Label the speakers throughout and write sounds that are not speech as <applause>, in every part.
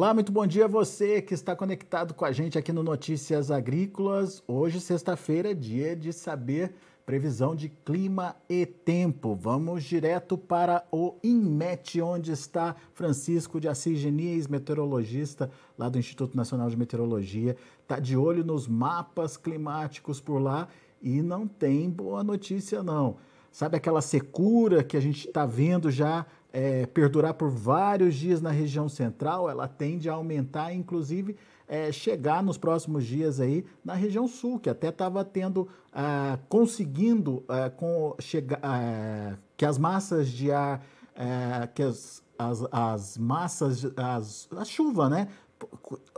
Speaker 1: Olá, muito bom dia a você que está conectado com a gente aqui no Notícias Agrícolas. Hoje, sexta-feira, dia de saber previsão de clima e tempo. Vamos direto para o INMET, onde está Francisco de Assis Geniz, meteorologista lá do Instituto Nacional de Meteorologia. Está de olho nos mapas climáticos por lá e não tem boa notícia, não. Sabe aquela secura que a gente está vendo já é, perdurar por vários dias na região central, ela tende a aumentar, inclusive é, chegar nos próximos dias aí na região sul, que até estava tendo, ah, conseguindo ah, com, ah, que as massas de ar, é, que as, as, as massas, as, a chuva, né,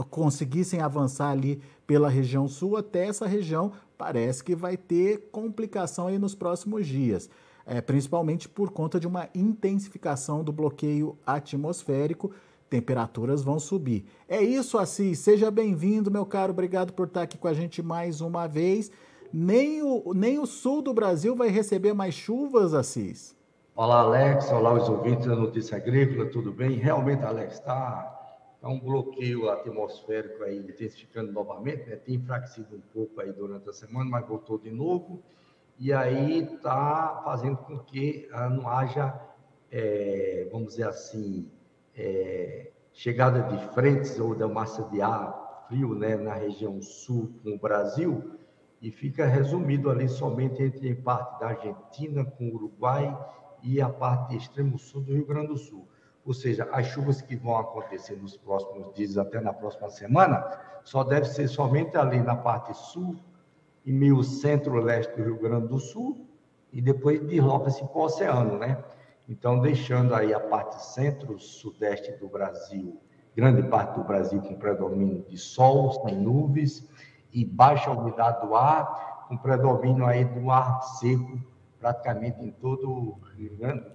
Speaker 1: conseguissem avançar ali pela região sul até essa região, parece que vai ter complicação aí nos próximos dias é, principalmente por conta de uma intensificação do bloqueio atmosférico. Temperaturas vão subir. É isso, Assis. Seja bem-vindo, meu caro. Obrigado por estar aqui com a gente mais uma vez. Nem o, nem o sul do Brasil vai receber mais chuvas, Assis.
Speaker 2: Olá, Alex. Olá, os ouvintes da Notícia Agrícola. Tudo bem? Realmente, Alex, está tá um bloqueio atmosférico aí intensificando novamente. Né? Tem enfraquecido um pouco aí durante a semana, mas voltou de novo e aí está fazendo com que ah, não haja, é, vamos dizer assim, é, chegada de frentes ou da massa de ar frio né, na região sul com o Brasil, e fica resumido ali somente entre a parte da Argentina com o Uruguai e a parte extremo sul do Rio Grande do Sul. Ou seja, as chuvas que vão acontecer nos próximos dias, até na próxima semana, só deve ser somente ali na parte sul e meio centro-leste do Rio Grande do Sul, e depois desloca-se para o oceano, né? Então, deixando aí a parte centro-sudeste do Brasil, grande parte do Brasil com predomínio de sol, sem nuvens, e baixa umidade do ar, com predomínio aí do ar seco, praticamente em todo,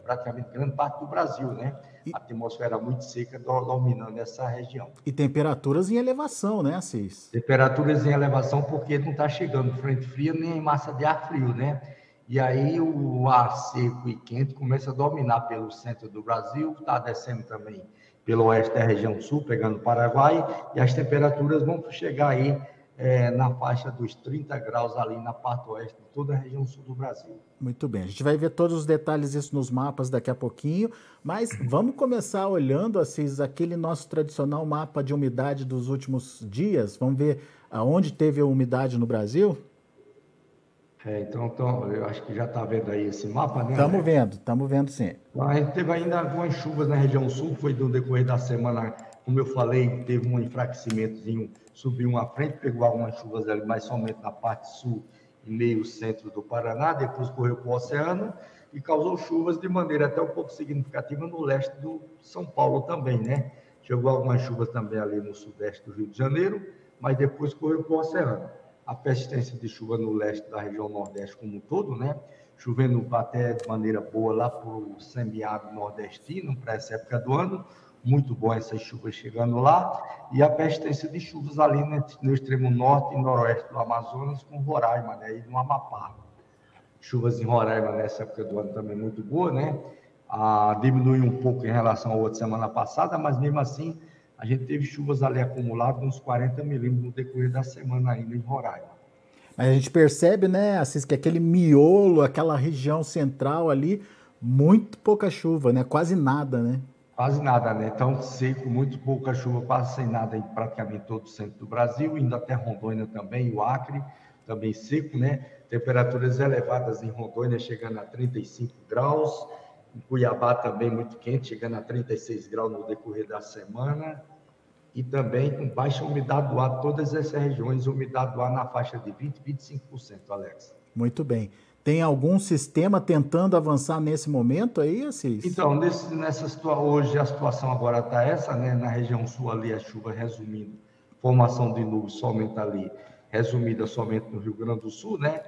Speaker 2: praticamente grande parte do Brasil, né? E... A atmosfera muito seca dominando essa região.
Speaker 1: E temperaturas em elevação, né, Assis?
Speaker 2: Temperaturas em elevação porque não está chegando frente fria nem massa de ar frio, né? E aí o ar seco e quente começa a dominar pelo centro do Brasil, está descendo também pelo oeste da região sul, pegando o Paraguai, e as temperaturas vão chegar aí é, na faixa dos 30 graus ali na parte oeste de toda a região sul do Brasil.
Speaker 1: Muito bem, a gente vai ver todos os detalhes isso nos mapas daqui a pouquinho, mas vamos começar olhando, Assis, aquele nosso tradicional mapa de umidade dos últimos dias. Vamos ver aonde teve a umidade no Brasil?
Speaker 2: É, então, então, eu acho que já está vendo aí esse mapa, né?
Speaker 1: Estamos vendo, estamos vendo sim.
Speaker 2: A gente teve ainda algumas chuvas na região sul, foi no decorrer da semana, como eu falei, teve um enfraquecimentozinho subiu uma frente, pegou algumas chuvas ali, mas somente na parte sul e meio centro do Paraná, depois correu para o oceano e causou chuvas de maneira até um pouco significativa no leste do São Paulo também, né? Chegou algumas chuvas também ali no sudeste do Rio de Janeiro, mas depois correu para o oceano. A persistência de chuva no leste da região nordeste como um todo, né? Chovendo até de maneira boa lá para o semiárido nordestino, para essa época do ano, muito bom essas chuvas chegando lá, e a persistência de chuvas ali no, no extremo norte e noroeste do Amazonas, com Roraima, né, e no Amapá. Chuvas em Roraima nessa época do ano também muito boa, né? Ah, diminuiu um pouco em relação à outra semana passada, mas mesmo assim a gente teve chuvas ali acumuladas, uns 40 milímetros no decorrer da semana ainda em Roraima.
Speaker 1: Mas a gente percebe, né, Assis, que aquele miolo, aquela região central ali, muito pouca chuva, né? Quase nada, né?
Speaker 2: Quase nada, né? Tão seco, muito pouca chuva, quase sem nada em praticamente todo o centro do Brasil, indo até Rondônia também, o Acre, também seco, né? Temperaturas elevadas em Rondônia, chegando a 35 graus, em Cuiabá também muito quente, chegando a 36 graus no decorrer da semana, e também com baixa umidade do ar, todas essas regiões, umidade do ar na faixa de 20, 25%, Alex.
Speaker 1: Muito bem. Tem algum sistema tentando avançar nesse momento aí, Assis?
Speaker 2: Então, nesse, nessa situação, hoje a situação agora está essa, né? Na região sul ali, a chuva resumindo, formação de nuvens somente ali, resumida somente no Rio Grande do Sul, né?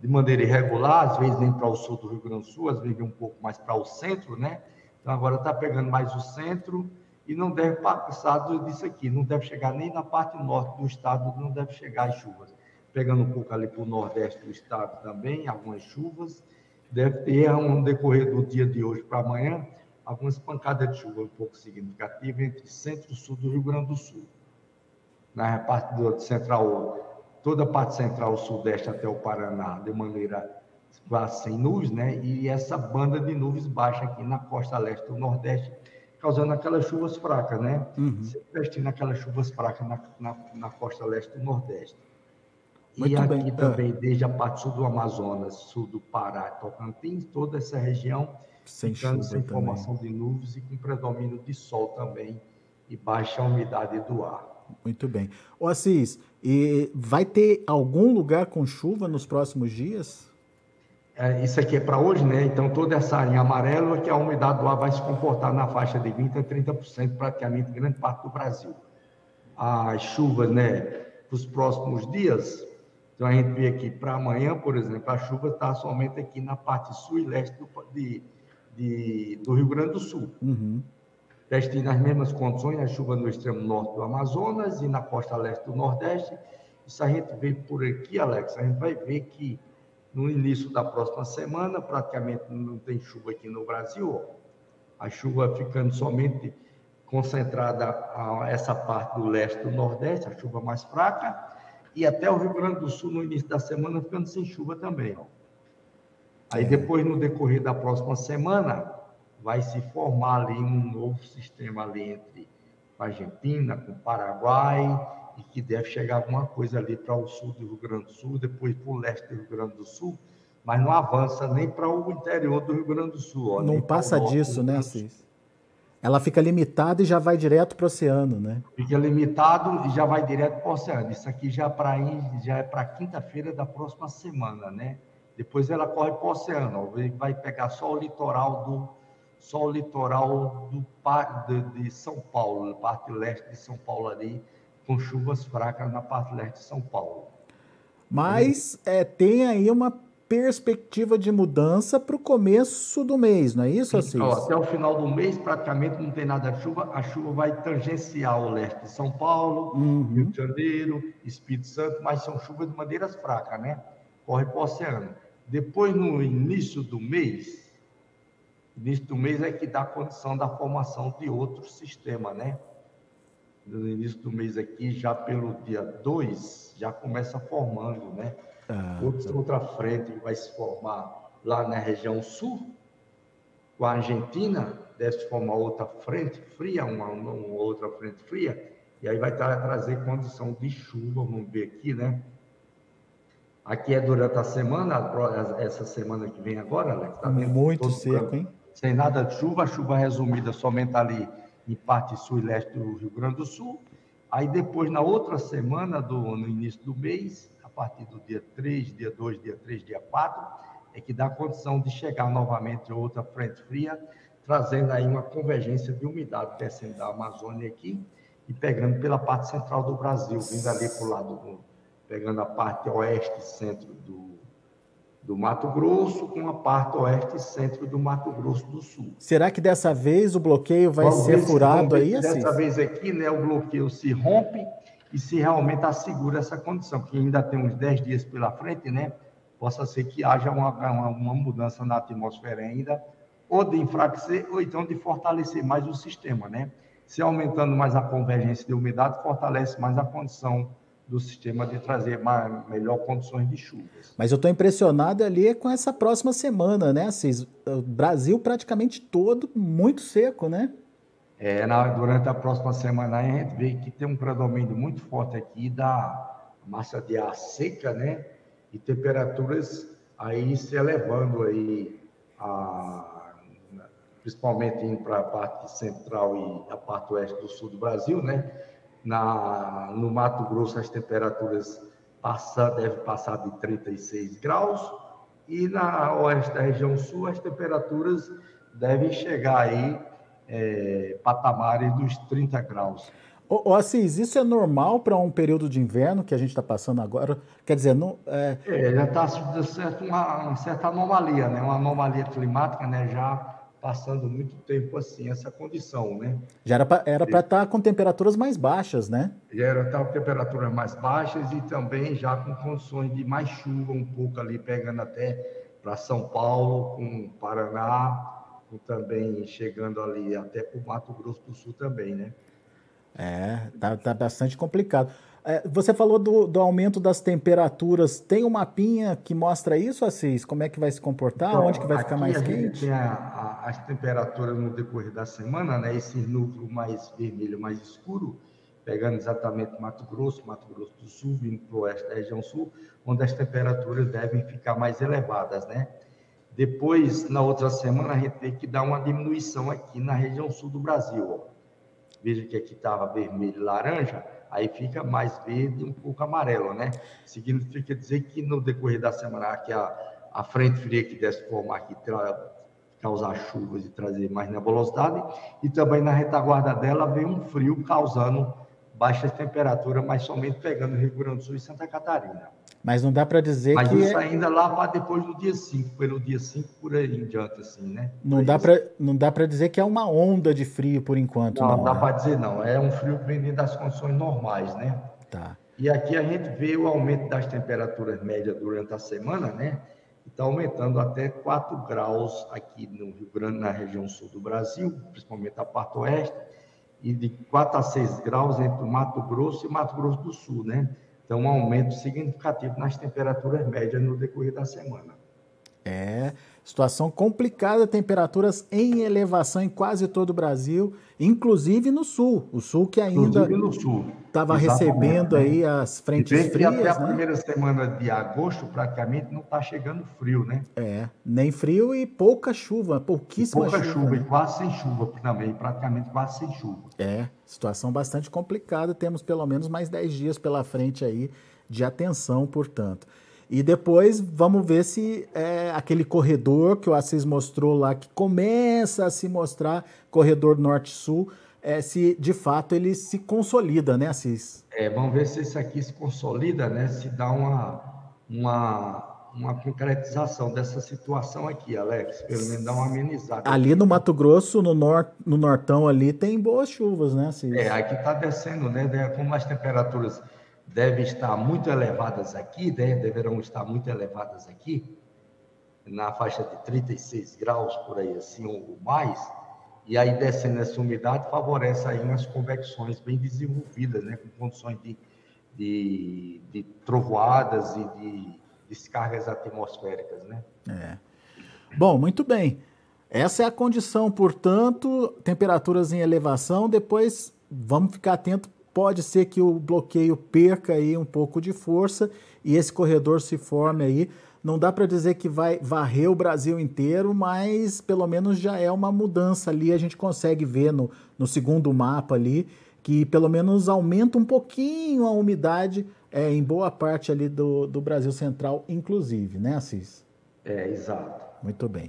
Speaker 2: De maneira irregular, às vezes vem para o sul do Rio Grande do Sul, às vezes um pouco mais para o centro, né? Então agora está pegando mais o centro e não deve passar disso aqui, não deve chegar nem na parte norte do estado, não deve chegar as chuvas pegando um pouco ali para o nordeste do estado também, algumas chuvas. Deve ter um decorrer do dia de hoje para amanhã algumas pancadas de chuva um pouco significativas entre centro e sul do Rio Grande do Sul. Na parte do central, toda a parte central, sudeste até o Paraná, de maneira quase sem nuvens, né? E essa banda de nuvens baixa aqui na costa leste do Nordeste, causando aquelas chuvas fracas, né? Uhum. Sempre aquelas chuvas fracas na, na, na, costa leste do Nordeste. Muito e aqui bem. também, ah. desde a parte sul do Amazonas, sul do Pará, Tocantins, toda essa região sem ficando sem formação de nuvens e com predomínio de sol também e baixa umidade do ar.
Speaker 1: Muito bem. Ô Assis, e vai ter algum lugar com chuva nos próximos dias?
Speaker 2: É, isso aqui é para hoje, né? Então, toda essa área em amarelo é que a umidade do ar vai se comportar na faixa de 20% a 30%, praticamente grande parte do Brasil. As chuvas, né, para os próximos dias, então a gente vê aqui para amanhã, por exemplo, a chuva está somente aqui na parte sul e leste do, de, de, do Rio Grande do Sul. Uhum. Teste nas mesmas condições, a chuva no extremo norte do Amazonas e na costa leste do Nordeste. Isso a gente vê por aqui, Alex, a gente vai ver que no início da próxima semana, praticamente não tem chuva aqui no Brasil, a chuva ficando somente concentrada a essa parte do leste do Nordeste, a chuva mais fraca, e até o Rio Grande do Sul no início da semana ficando sem chuva também. Ó. Aí depois, no decorrer da próxima semana, vai se formar ali um novo sistema ali entre a Argentina, com o Paraguai, e que deve chegar alguma coisa ali para o sul do Rio Grande do Sul, depois para o leste do Rio Grande do Sul, mas não avança nem para o interior do Rio Grande do Sul. Ó,
Speaker 1: não passa disso, né, Assis? Ela fica limitada e já vai direto para o oceano, né?
Speaker 2: Fica limitado e já vai direto para o oceano. Isso aqui já, pra, já é para quinta-feira da próxima semana, né? Depois ela corre para o oceano, vai pegar só o litoral do só o litoral do, de, de São Paulo, parte leste de São Paulo ali, com chuvas fracas na parte leste de São Paulo.
Speaker 1: Mas é, tem aí uma perspectiva de mudança para o começo do mês, não é isso, Assis? Então,
Speaker 2: até o final do mês, praticamente não tem nada de chuva. A chuva vai tangenciar o leste de São Paulo, uhum. Rio de Janeiro, Espírito Santo, mas são chuvas de madeiras fracas, né? Corre para o oceano. Depois, no início do mês, início do mês é que dá condição da formação de outro sistema, né? No início do mês aqui, já pelo dia 2, já começa formando, né? Ah, outra, tá. outra frente vai se formar lá na região sul, com a Argentina, deve se formar outra frente fria, uma, uma outra frente fria, e aí vai trazer condição de chuva, vamos ver aqui, né? Aqui é durante a semana, essa semana que vem agora, Alex,
Speaker 1: tá vendo? Muito seco, hein?
Speaker 2: Sem nada de chuva, a chuva resumida somente ali em parte sul e leste do Rio Grande do Sul. Aí depois, na outra semana, do, no início do mês, partir do dia 3, dia 2, dia 3, dia 4, é que dá condição de chegar novamente outra frente fria, trazendo aí uma convergência de umidade descendo da Amazônia aqui e pegando pela parte central do Brasil, vindo ali para o lado do, pegando a parte oeste e centro do, do Mato Grosso com a parte oeste e centro do Mato Grosso do Sul.
Speaker 1: Será que dessa vez o bloqueio vai ser furado aí?
Speaker 2: Dessa vez aqui, né, o bloqueio se rompe e se realmente assegura essa condição, que ainda tem uns 10 dias pela frente, né? Possa ser que haja uma, uma, uma mudança na atmosfera ainda, ou de enfraquecer, ou então de fortalecer mais o sistema, né? Se aumentando mais a convergência de umidade, fortalece mais a condição do sistema de trazer mais, melhor condições de chuvas.
Speaker 1: Mas eu estou impressionado ali com essa próxima semana, né, Assis? O Brasil praticamente todo muito seco, né?
Speaker 2: É, na, durante a próxima semana a gente vê que tem um predomínio muito forte aqui da massa de ar seca, né? E temperaturas aí se elevando aí, a, principalmente indo para a parte central e a parte oeste do sul do Brasil, né? Na, no Mato Grosso, as temperaturas passa, devem passar de 36 graus, e na oeste da região sul, as temperaturas devem chegar aí é, patamares dos 30 graus.
Speaker 1: Ô, ô Assis, isso é normal para um período de inverno que a gente está passando agora? Quer dizer, não.
Speaker 2: É, é já está uma, uma certa anomalia, né? Uma anomalia climática, né? Já passando muito tempo assim, essa condição, né?
Speaker 1: Já era para estar tá com temperaturas mais baixas, né?
Speaker 2: Já era estar tá com temperaturas mais baixas e também já com condições de mais chuva um pouco ali, pegando até para São Paulo, com Paraná, também chegando ali até para o Mato Grosso do Sul também, né?
Speaker 1: É, tá, tá bastante complicado. É, você falou do, do, aumento das temperaturas. Tem um mapinha que mostra isso, Assis? Como é que vai se comportar? Então, Onde que vai ficar mais quente?
Speaker 2: Tem a, a, as temperaturas no decorrer da semana, né? Esse núcleo mais vermelho, mais escuro, pegando exatamente Mato Grosso, Mato Grosso do Sul, vindo para o oeste da região sul, onde as temperaturas devem ficar mais elevadas, né? Depois, na outra semana, a gente tem que dar uma diminuição aqui na região sul do Brasil. Veja que aqui estava vermelho e laranja, aí fica mais verde um pouco amarelo, né? Significa dizer que no decorrer da semana, aqui a, a frente fria que desce formar aqui, causar chuvas e trazer mais nebulosidade, e também na retaguarda dela vem um frio causando baixa temperatura, mas somente pegando Rio Grande do Sul e Santa Catarina.
Speaker 1: Mas não dá para dizer
Speaker 2: mas
Speaker 1: que.
Speaker 2: Mas isso ainda lá para depois do dia 5, pelo dia 5 por aí em diante, assim, né?
Speaker 1: Não dá, pra, não dá para dizer que é uma onda de frio por enquanto.
Speaker 2: Não,
Speaker 1: não,
Speaker 2: não dá né? para dizer não. É um frio que vem dentro das condições normais, né?
Speaker 1: Tá.
Speaker 2: E aqui a gente vê o aumento das temperaturas médias durante a semana, né? Está aumentando até 4 graus aqui no Rio Grande, na região sul do Brasil, principalmente a parte oeste e de 4 a 6 graus entre o Mato Grosso e Mato Grosso do Sul, né? Então, um aumento significativo nas temperaturas médias no decorrer da semana.
Speaker 1: É, situação complicada, temperaturas em elevação em quase todo o Brasil, inclusive no sul. O sul que ainda estava recebendo aí as frentes e frias.
Speaker 2: até
Speaker 1: a
Speaker 2: né? primeira semana de agosto praticamente não está chegando frio, né?
Speaker 1: É, nem frio e pouca chuva, pouquíssima
Speaker 2: e pouca
Speaker 1: chuva.
Speaker 2: chuva
Speaker 1: né?
Speaker 2: e quase sem chuva também, praticamente quase sem chuva.
Speaker 1: É, situação bastante complicada. Temos pelo menos mais 10 dias pela frente aí de atenção, portanto. E depois vamos ver se é, aquele corredor que o Assis mostrou lá, que começa a se mostrar, corredor norte-sul, é, se de fato ele se consolida, né, Assis?
Speaker 2: É, vamos ver se isso aqui se consolida, né? Se dá uma, uma, uma concretização dessa situação aqui, Alex, pelo menos dá uma amenizada.
Speaker 1: Ali no Mato Grosso, no, nor, no Nortão ali, tem boas chuvas, né, Assis?
Speaker 2: É, aqui está descendo, né? Como as temperaturas devem estar muito elevadas aqui, né? deverão estar muito elevadas aqui, na faixa de 36 graus, por aí assim, ou mais, e aí descendo essa umidade favorece aí umas convecções bem desenvolvidas, né? com condições de, de, de trovoadas e de descargas atmosféricas. Né?
Speaker 1: É. Bom, muito bem. Essa é a condição, portanto, temperaturas em elevação, depois vamos ficar atento pode ser que o bloqueio perca aí um pouco de força e esse corredor se forme aí. Não dá para dizer que vai varrer o Brasil inteiro, mas pelo menos já é uma mudança ali. A gente consegue ver no, no segundo mapa ali que pelo menos aumenta um pouquinho a umidade é, em boa parte ali do, do Brasil Central, inclusive, né, Assis?
Speaker 2: É, exato.
Speaker 1: Muito bem.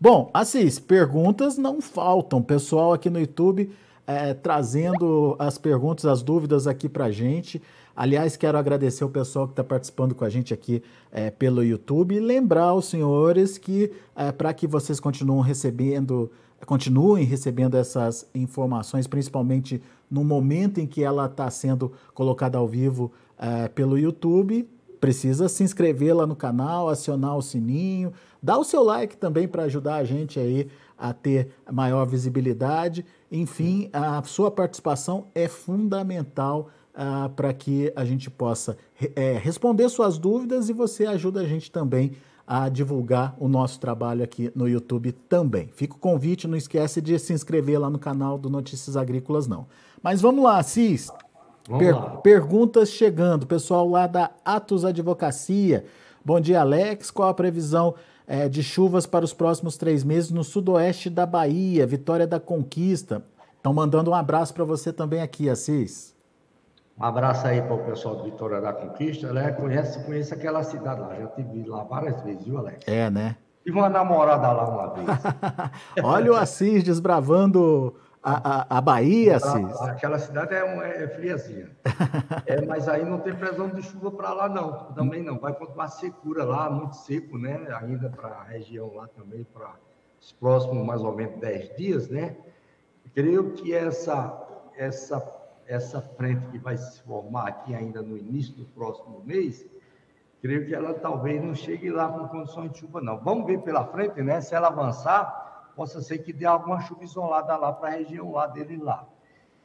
Speaker 1: Bom, Assis, perguntas não faltam. Pessoal aqui no YouTube é, trazendo as perguntas, as dúvidas aqui para a gente. Aliás, quero agradecer o pessoal que está participando com a gente aqui é, pelo YouTube e lembrar os senhores que é, para que vocês continuem recebendo, continuem recebendo essas informações, principalmente no momento em que ela está sendo colocada ao vivo é, pelo YouTube, precisa se inscrever lá no canal, acionar o sininho, dar o seu like também para ajudar a gente aí a ter maior visibilidade. Enfim, a sua participação é fundamental uh, para que a gente possa é, responder suas dúvidas e você ajuda a gente também a divulgar o nosso trabalho aqui no YouTube também. Fica o convite, não esquece de se inscrever lá no canal do Notícias Agrícolas, não. Mas vamos lá, Cis. Per lá. Perguntas chegando. Pessoal lá da Atos Advocacia. Bom dia, Alex. Qual a previsão é, de chuvas para os próximos três meses no sudoeste da Bahia, Vitória da Conquista. Estão mandando um abraço para você também aqui, Assis.
Speaker 2: Um abraço aí para o pessoal de Vitória da Conquista. Né? Conhece, conhece aquela cidade lá, já tive lá várias vezes, viu, Alex?
Speaker 1: É, né?
Speaker 2: Tive uma namorada lá uma vez. <laughs>
Speaker 1: Olha o Assis desbravando a, a, a Bahia, Assis.
Speaker 2: Aquela cidade é, um, é friazinha. <laughs> é, mas aí não tem previsão de chuva para lá, não. Também não. Vai continuar secura lá, muito seco, né? Ainda para a região lá também, para os próximos mais ou menos 10 dias, né? Creio que essa, essa, essa frente que vai se formar aqui ainda no início do próximo mês, creio que ela talvez não chegue lá com condições de chuva, não. Vamos ver pela frente, né? Se ela avançar possa ser que dê alguma chuva isolada lá para a região lá dele lá.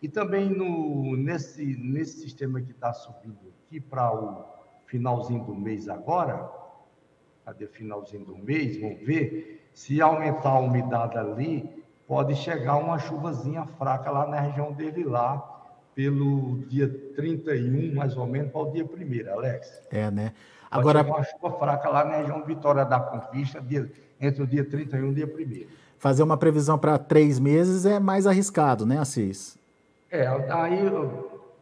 Speaker 2: E também no, nesse, nesse sistema que está subindo aqui para o finalzinho do mês agora, cadê o finalzinho do mês? Vamos ver. Se aumentar a umidade ali, pode chegar uma chuvazinha fraca lá na região dele lá, pelo dia 31, mais ou menos, para o dia 1 Alex.
Speaker 1: É, né?
Speaker 2: Agora. Pode uma chuva fraca lá na região Vitória da Conquista, dia, entre o dia 31 e o dia 1
Speaker 1: Fazer uma previsão para três meses é mais arriscado, né, Assis?
Speaker 2: É, aí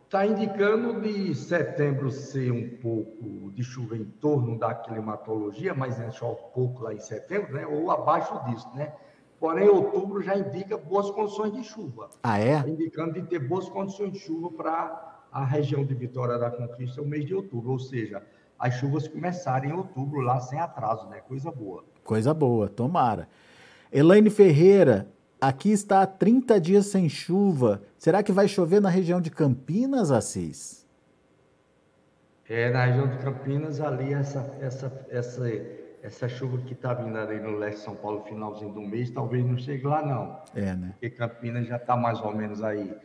Speaker 2: está indicando de setembro ser um pouco de chuva em torno da climatologia, mas é chove pouco lá em setembro, né? Ou abaixo disso, né? Porém, outubro já indica boas condições de chuva.
Speaker 1: Ah, é?
Speaker 2: Tá indicando de ter boas condições de chuva para a região de Vitória da Conquista o mês de outubro. Ou seja, as chuvas começarem em outubro lá sem atraso, né? Coisa boa.
Speaker 1: Coisa boa, tomara. Elaine Ferreira, aqui está há 30 dias sem chuva. Será que vai chover na região de Campinas, Assis?
Speaker 2: É, na região de Campinas, ali, essa, essa, essa essa chuva que está vindo ali no leste de São Paulo, finalzinho do mês, talvez não chegue lá, não.
Speaker 1: É, né?
Speaker 2: Porque Campinas já está mais ou menos aí,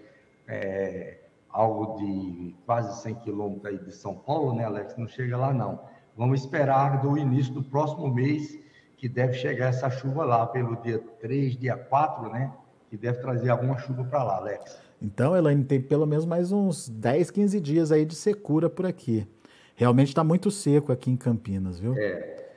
Speaker 2: é, algo de quase 100 quilômetros aí de São Paulo, né, Alex? Não chega lá, não. Vamos esperar do início do próximo mês, que deve chegar essa chuva lá, pelo dia 3, dia 4, né? Que deve trazer alguma chuva para lá, Alex.
Speaker 1: Então, Elaine, tem pelo menos mais uns 10, 15 dias aí de secura por aqui. Realmente está muito seco aqui em Campinas, viu?
Speaker 2: É.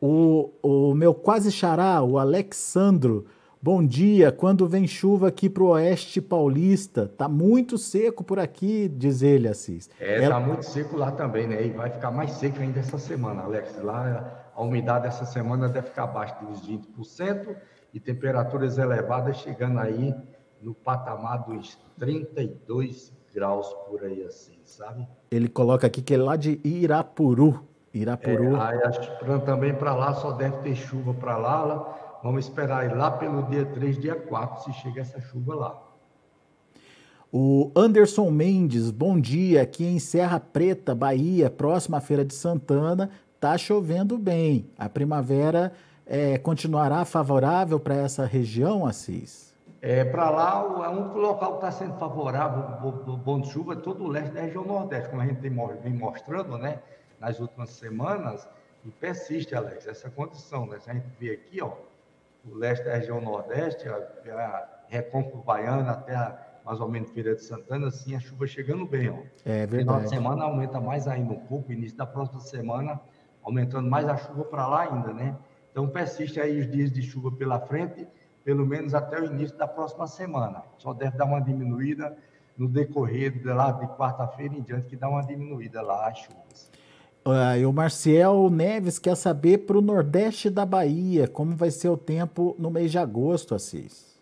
Speaker 1: O, o meu quase xará, o Alexandro, bom dia. Quando vem chuva aqui para o oeste paulista, tá muito seco por aqui, diz ele, Assis.
Speaker 2: É, Ela... tá muito seco lá também, né? E vai ficar mais seco ainda essa semana, Alex. Lá a umidade essa semana deve ficar abaixo dos 20% e temperaturas elevadas chegando aí no patamar dos 32 graus por aí, assim, sabe?
Speaker 1: Ele coloca aqui que é lá de Irapuru. Irapuru.
Speaker 2: É, aí, também para lá só deve ter chuva para lá, lá. Vamos esperar ir lá pelo dia 3, dia 4, se chega essa chuva lá.
Speaker 1: O Anderson Mendes, bom dia. Aqui em Serra Preta, Bahia, próxima à Feira de Santana, tá chovendo bem. A primavera é, continuará favorável para essa região, Assis?
Speaker 2: É, para lá, é um local que está sendo favorável, bom de chuva, todo o leste da região Nordeste, como a gente vem mostrando, né? nas últimas semanas e persiste, Alex, essa condição. Né? Se a gente vê aqui, ó, o leste da região nordeste, a, a Recôncavo Baiana até a, mais ou menos Feira de Santana, assim, a chuva chegando bem. Ó.
Speaker 1: É verdade.
Speaker 2: Final de semana aumenta mais ainda um pouco, início da próxima semana aumentando mais a chuva para lá ainda, né? Então persiste aí os dias de chuva pela frente, pelo menos até o início da próxima semana. Só deve dar uma diminuída no decorrer de lá de quarta-feira em diante, que dá uma diminuída lá as chuvas.
Speaker 1: Uh, e o Marcial Neves quer saber para o Nordeste da Bahia como vai ser o tempo no mês de agosto, Assis.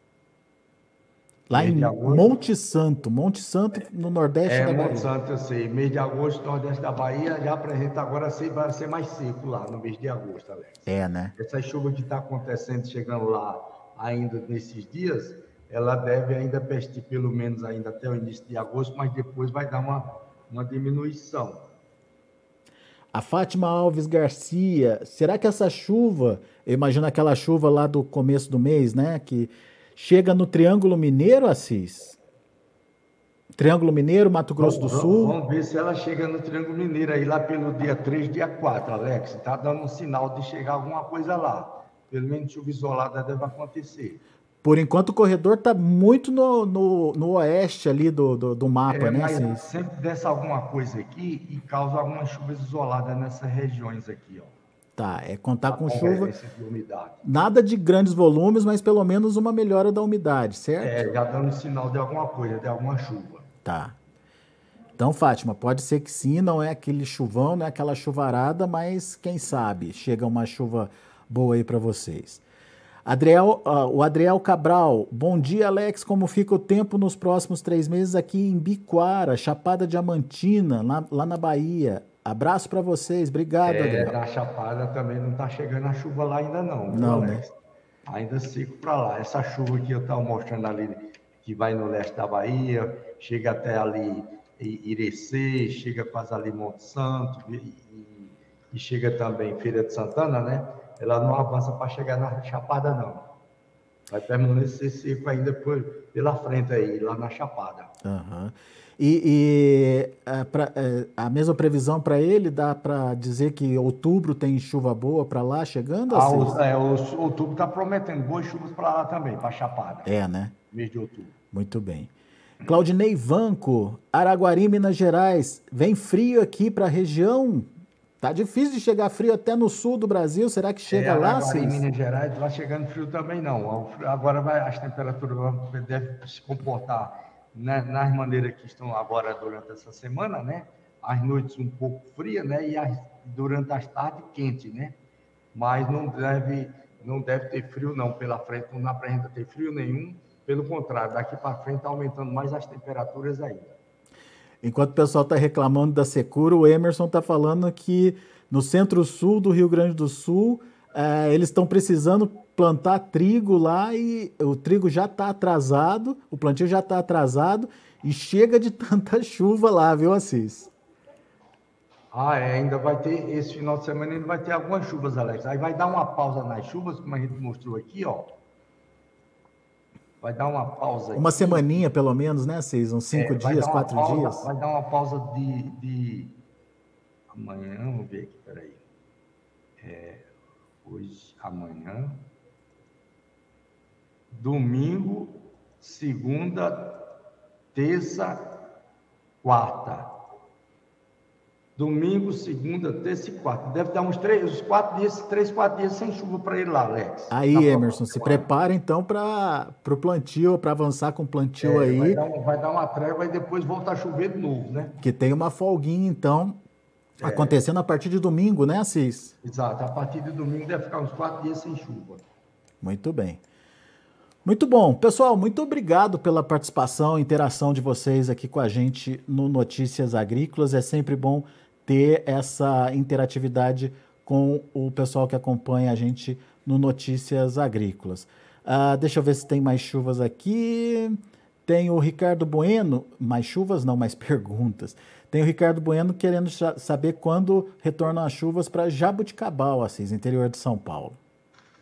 Speaker 1: Lá mês em Monte Santo, Monte Santo no Nordeste
Speaker 2: é,
Speaker 1: da Bahia.
Speaker 2: Monte Santo, eu sei. Mês de agosto, Nordeste da Bahia, já apresenta agora ser, vai ser mais seco lá no mês de agosto, Alex.
Speaker 1: É, né?
Speaker 2: Essa chuva que está acontecendo, chegando lá ainda nesses dias, ela deve ainda persistir pelo menos ainda até o início de agosto, mas depois vai dar uma, uma diminuição.
Speaker 1: A Fátima Alves Garcia, será que essa chuva, eu imagino aquela chuva lá do começo do mês, né? Que chega no Triângulo Mineiro, Assis? Triângulo Mineiro, Mato Grosso
Speaker 2: vamos,
Speaker 1: do Sul?
Speaker 2: Vamos ver se ela chega no Triângulo Mineiro aí lá pelo dia 3, dia 4, Alex. Está dando um sinal de chegar alguma coisa lá. Pelo menos chuva isolada deve acontecer.
Speaker 1: Por enquanto, o corredor está muito no, no, no, oeste ali do, do, do mapa,
Speaker 2: é,
Speaker 1: né?
Speaker 2: Mas assim? sempre desce alguma coisa aqui e causa algumas chuvas isoladas nessas regiões aqui, ó.
Speaker 1: Tá, é contar com chuva. Nada de grandes volumes, mas pelo menos uma melhora da umidade, certo?
Speaker 2: É, já dando sinal de alguma coisa, de alguma chuva.
Speaker 1: Tá. Então, Fátima, pode ser que sim, não é aquele chuvão, não é aquela chuvarada, mas quem sabe chega uma chuva boa aí para vocês. Adriel, uh, o Adriel Cabral, bom dia, Alex. Como fica o tempo nos próximos três meses aqui em Biquara, Chapada Diamantina, lá, lá na Bahia? Abraço para vocês, obrigado,
Speaker 2: é,
Speaker 1: Adriel.
Speaker 2: Na Chapada também não está chegando a chuva lá ainda não.
Speaker 1: Não, né?
Speaker 2: Ainda seco para lá. Essa chuva que eu estava mostrando ali, que vai no leste da Bahia, chega até ali Irecê, chega quase ali Monte Santo e, e, chega também Feira de Santana, né? ela não avança para chegar na Chapada, não. Vai permanecer seco ainda por, pela frente aí, lá na Chapada.
Speaker 1: Uhum. E, e a, é, pra, é, a, mesma previsão para ele dá para dizer que outubro tem chuva boa para lá chegando?
Speaker 2: Ah, o, é, o, outubro está prometendo boas chuvas para lá também, para Chapada.
Speaker 1: É, né?
Speaker 2: Mês de outubro.
Speaker 1: Muito bem. Claudinei Vanco, Araguari, Minas Gerais. Vem frio aqui para a região? Tá difícil de chegar frio até no sul do Brasil. Será que chega é, lá,
Speaker 2: Araguari, Minas Gerais, lá chegando frio também não. Agora vai, as temperaturas devem se comportar né, nas maneiras que estão agora durante essa semana, né? As noites um pouco frias, né? E as, durante as tardes quente, né? Mas não deve, não deve ter frio não pela frente, não ainda ter frio nenhum. Pelo contrário, daqui para frente está aumentando mais as temperaturas ainda.
Speaker 1: Enquanto o pessoal está reclamando da secura, o Emerson está falando que no centro-sul do Rio Grande do Sul é, eles estão precisando plantar trigo lá e o trigo já está atrasado, o plantio já está atrasado e chega de <laughs> tanta chuva lá, viu, Assis?
Speaker 2: Ah, é, ainda vai ter, esse final de semana ainda vai ter algumas chuvas, Alex. Aí vai dar uma pausa nas chuvas, como a gente mostrou aqui, ó. Vai dar uma pausa.
Speaker 1: Uma aqui. semaninha, pelo menos, né, Assis? Uns cinco é, dias, quatro
Speaker 2: pausa,
Speaker 1: dias?
Speaker 2: Vai dar uma pausa de, de... Amanhã, vamos ver aqui, peraí. É, hoje, amanhã, domingo, segunda, terça, quarta. Domingo, segunda, terça e quarta. Deve dar uns três, uns quatro dias, três, quatro dias sem chuva para ir lá, Alex.
Speaker 1: Aí, tá Emerson, se prepara então para o plantio, para avançar com o plantio é, aí.
Speaker 2: Vai dar, vai dar, uma trégua e depois volta a chover de novo, né?
Speaker 1: Que tem uma folguinha, então, é. acontecendo a partir de domingo, né, Assis?
Speaker 2: Exato, a partir de domingo deve ficar uns quatro dias sem chuva.
Speaker 1: Muito bem. Muito bom. Pessoal, muito obrigado pela participação e interação de vocês aqui com a gente no Notícias Agrícolas. É sempre bom ter essa interatividade com o pessoal que acompanha a gente no Notícias Agrícolas. Uh, deixa eu ver se tem mais chuvas aqui. Tem o Ricardo Bueno, mais chuvas não, mais <laughs> perguntas. Tem o Ricardo Bueno querendo saber quando retornam as chuvas para Jabuticabal, Assis, interior de São Paulo.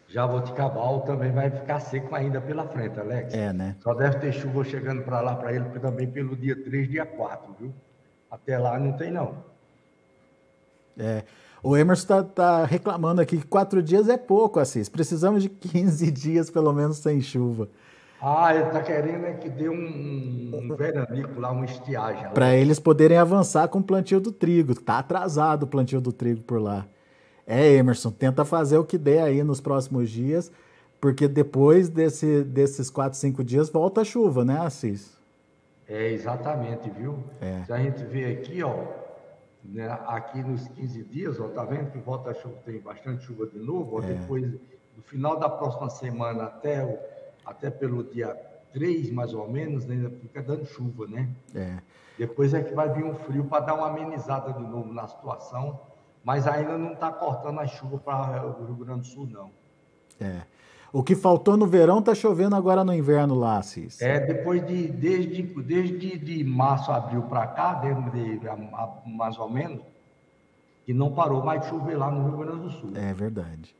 Speaker 2: Jaboticabal também vai ficar seco ainda pela frente, Alex.
Speaker 1: É, né?
Speaker 2: Só deve ter chuva chegando para lá para ele também pelo dia 3, dia 4, viu? Até lá não tem, não.
Speaker 1: É. O Emerson está tá reclamando aqui que quatro dias é pouco, Assis. Precisamos de 15 <laughs> dias, pelo menos, sem chuva.
Speaker 2: Ah, ele está querendo é que dê um, um veranico lá, uma estiagem.
Speaker 1: Para eles poderem avançar com o plantio do trigo. Está atrasado o plantio do trigo por lá. É, Emerson, tenta fazer o que der aí nos próximos dias, porque depois desse, desses quatro, cinco dias volta a chuva, né, Assis?
Speaker 2: É, exatamente, viu? É. Se a gente vê aqui, ó, né, aqui nos 15 dias, ó, tá vendo que volta a chuva, tem bastante chuva de novo, ó, é. depois do final da próxima semana até, o, até pelo dia 3, mais ou menos, né, ainda fica dando chuva, né?
Speaker 1: É.
Speaker 2: Depois é que vai vir um frio para dar uma amenizada de novo na situação mas ainda não está cortando a chuva para o Rio Grande do Sul, não.
Speaker 1: É. O que faltou no verão está chovendo agora no inverno lá, Cis.
Speaker 2: É, depois de, desde, desde de março, abril para cá, desde de, a, mais ou menos, que não parou mais de chover lá no Rio Grande do Sul.
Speaker 1: É verdade.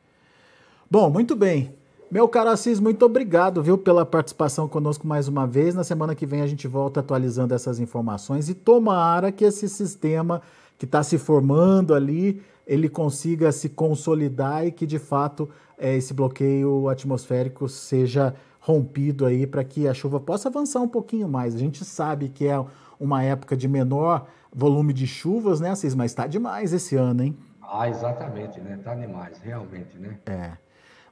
Speaker 1: Bom, muito bem. Meu caro Assis, muito obrigado, viu, pela participação conosco mais uma vez. Na semana que vem a gente volta atualizando essas informações e tomara que esse sistema que está se formando ali, ele consiga se consolidar e que de fato é, esse bloqueio atmosférico seja rompido aí para que a chuva possa avançar um pouquinho mais. A gente sabe que é uma época de menor volume de chuvas, né, Assis? Mas está demais esse ano, hein?
Speaker 2: Ah, exatamente, né? Está demais, realmente, né?
Speaker 1: É.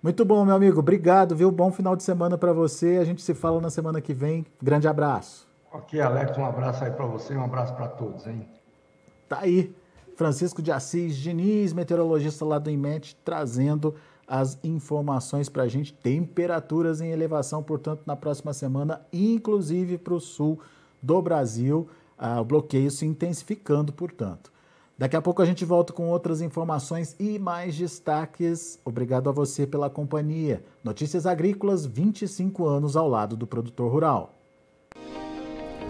Speaker 1: Muito bom, meu amigo. Obrigado, viu? Bom final de semana para você. A gente se fala na semana que vem. Grande abraço.
Speaker 2: Ok, Alex, um abraço aí para você, um abraço para todos, hein?
Speaker 1: Tá aí, Francisco de Assis Diniz, meteorologista lá do IMET, trazendo as informações para a gente. Temperaturas em elevação, portanto, na próxima semana, inclusive para o sul do Brasil, ah, o bloqueio se intensificando, portanto. Daqui a pouco a gente volta com outras informações e mais destaques. Obrigado a você pela companhia. Notícias Agrícolas, 25 anos ao lado do produtor rural.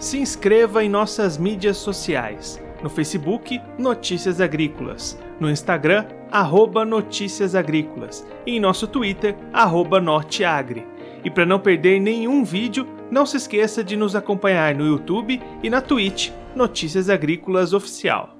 Speaker 3: Se inscreva em nossas mídias sociais no Facebook, Notícias Agrícolas. No Instagram, arroba Notícias Agrícolas. E em nosso Twitter, arroba Norteagri. E para não perder nenhum vídeo, não se esqueça de nos acompanhar no YouTube e na Twitch Notícias Agrícolas Oficial.